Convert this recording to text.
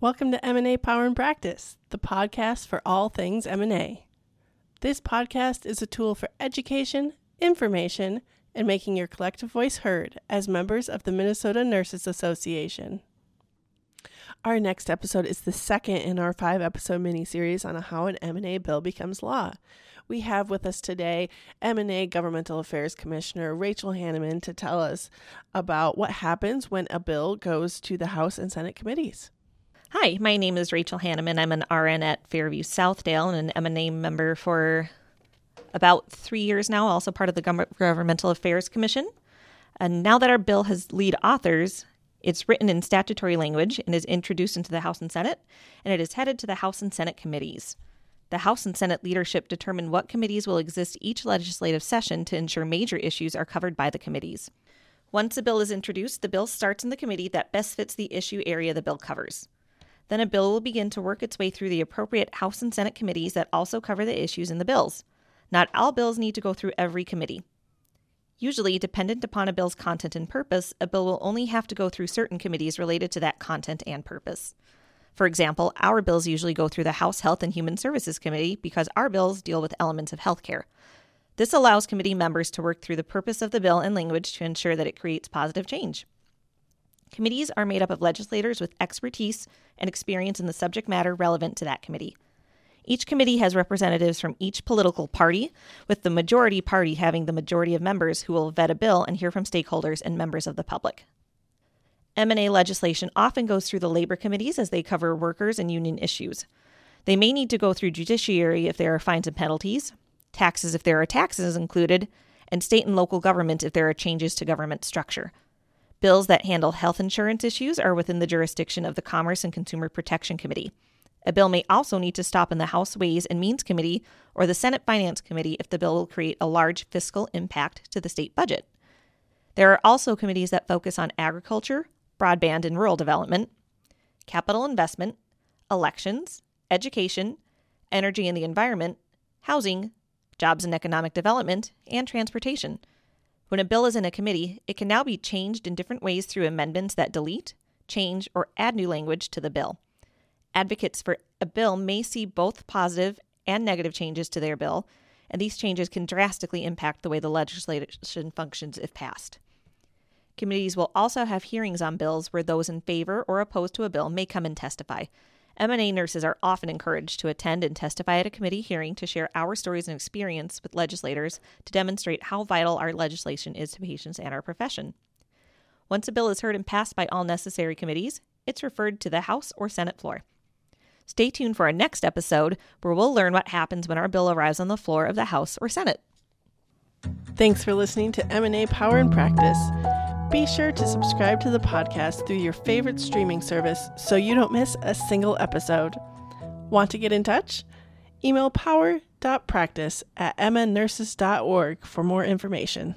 Welcome to MNA Power and Practice, the podcast for all things MNA. This podcast is a tool for education, information, and making your collective voice heard as members of the Minnesota Nurses Association. Our next episode is the second in our five episode mini series on how an MNA bill becomes law. We have with us today MNA Governmental Affairs Commissioner Rachel Hanneman to tell us about what happens when a bill goes to the House and Senate committees. Hi, my name is Rachel Hanneman. I'm an RN at Fairview Southdale and an MNA member for about three years now, also part of the Governmental Affairs Commission. And now that our bill has lead authors, it's written in statutory language and is introduced into the House and Senate, and it is headed to the House and Senate committees. The House and Senate leadership determine what committees will exist each legislative session to ensure major issues are covered by the committees. Once a bill is introduced, the bill starts in the committee that best fits the issue area the bill covers. Then a bill will begin to work its way through the appropriate House and Senate committees that also cover the issues in the bills. Not all bills need to go through every committee. Usually, dependent upon a bill's content and purpose, a bill will only have to go through certain committees related to that content and purpose. For example, our bills usually go through the House Health and Human Services Committee because our bills deal with elements of healthcare. This allows committee members to work through the purpose of the bill and language to ensure that it creates positive change. Committees are made up of legislators with expertise and experience in the subject matter relevant to that committee. Each committee has representatives from each political party, with the majority party having the majority of members who will vet a bill and hear from stakeholders and members of the public. MNA legislation often goes through the labor committees as they cover workers and union issues. They may need to go through judiciary if there are fines and penalties, taxes if there are taxes included, and state and local government if there are changes to government structure. Bills that handle health insurance issues are within the jurisdiction of the Commerce and Consumer Protection Committee. A bill may also need to stop in the House Ways and Means Committee or the Senate Finance Committee if the bill will create a large fiscal impact to the state budget. There are also committees that focus on agriculture, broadband and rural development, capital investment, elections, education, energy and the environment, housing, jobs and economic development, and transportation. When a bill is in a committee, it can now be changed in different ways through amendments that delete, change, or add new language to the bill. Advocates for a bill may see both positive and negative changes to their bill, and these changes can drastically impact the way the legislation functions if passed. Committees will also have hearings on bills where those in favor or opposed to a bill may come and testify, MNA nurses are often encouraged to attend and testify at a committee hearing to share our stories and experience with legislators to demonstrate how vital our legislation is to patients and our profession. Once a bill is heard and passed by all necessary committees, it's referred to the House or Senate floor. Stay tuned for our next episode where we'll learn what happens when our bill arrives on the floor of the House or Senate. Thanks for listening to MNA Power and Practice. Be sure to subscribe to the podcast through your favorite streaming service so you don't miss a single episode. Want to get in touch? Email power.practice at mnnurses.org for more information.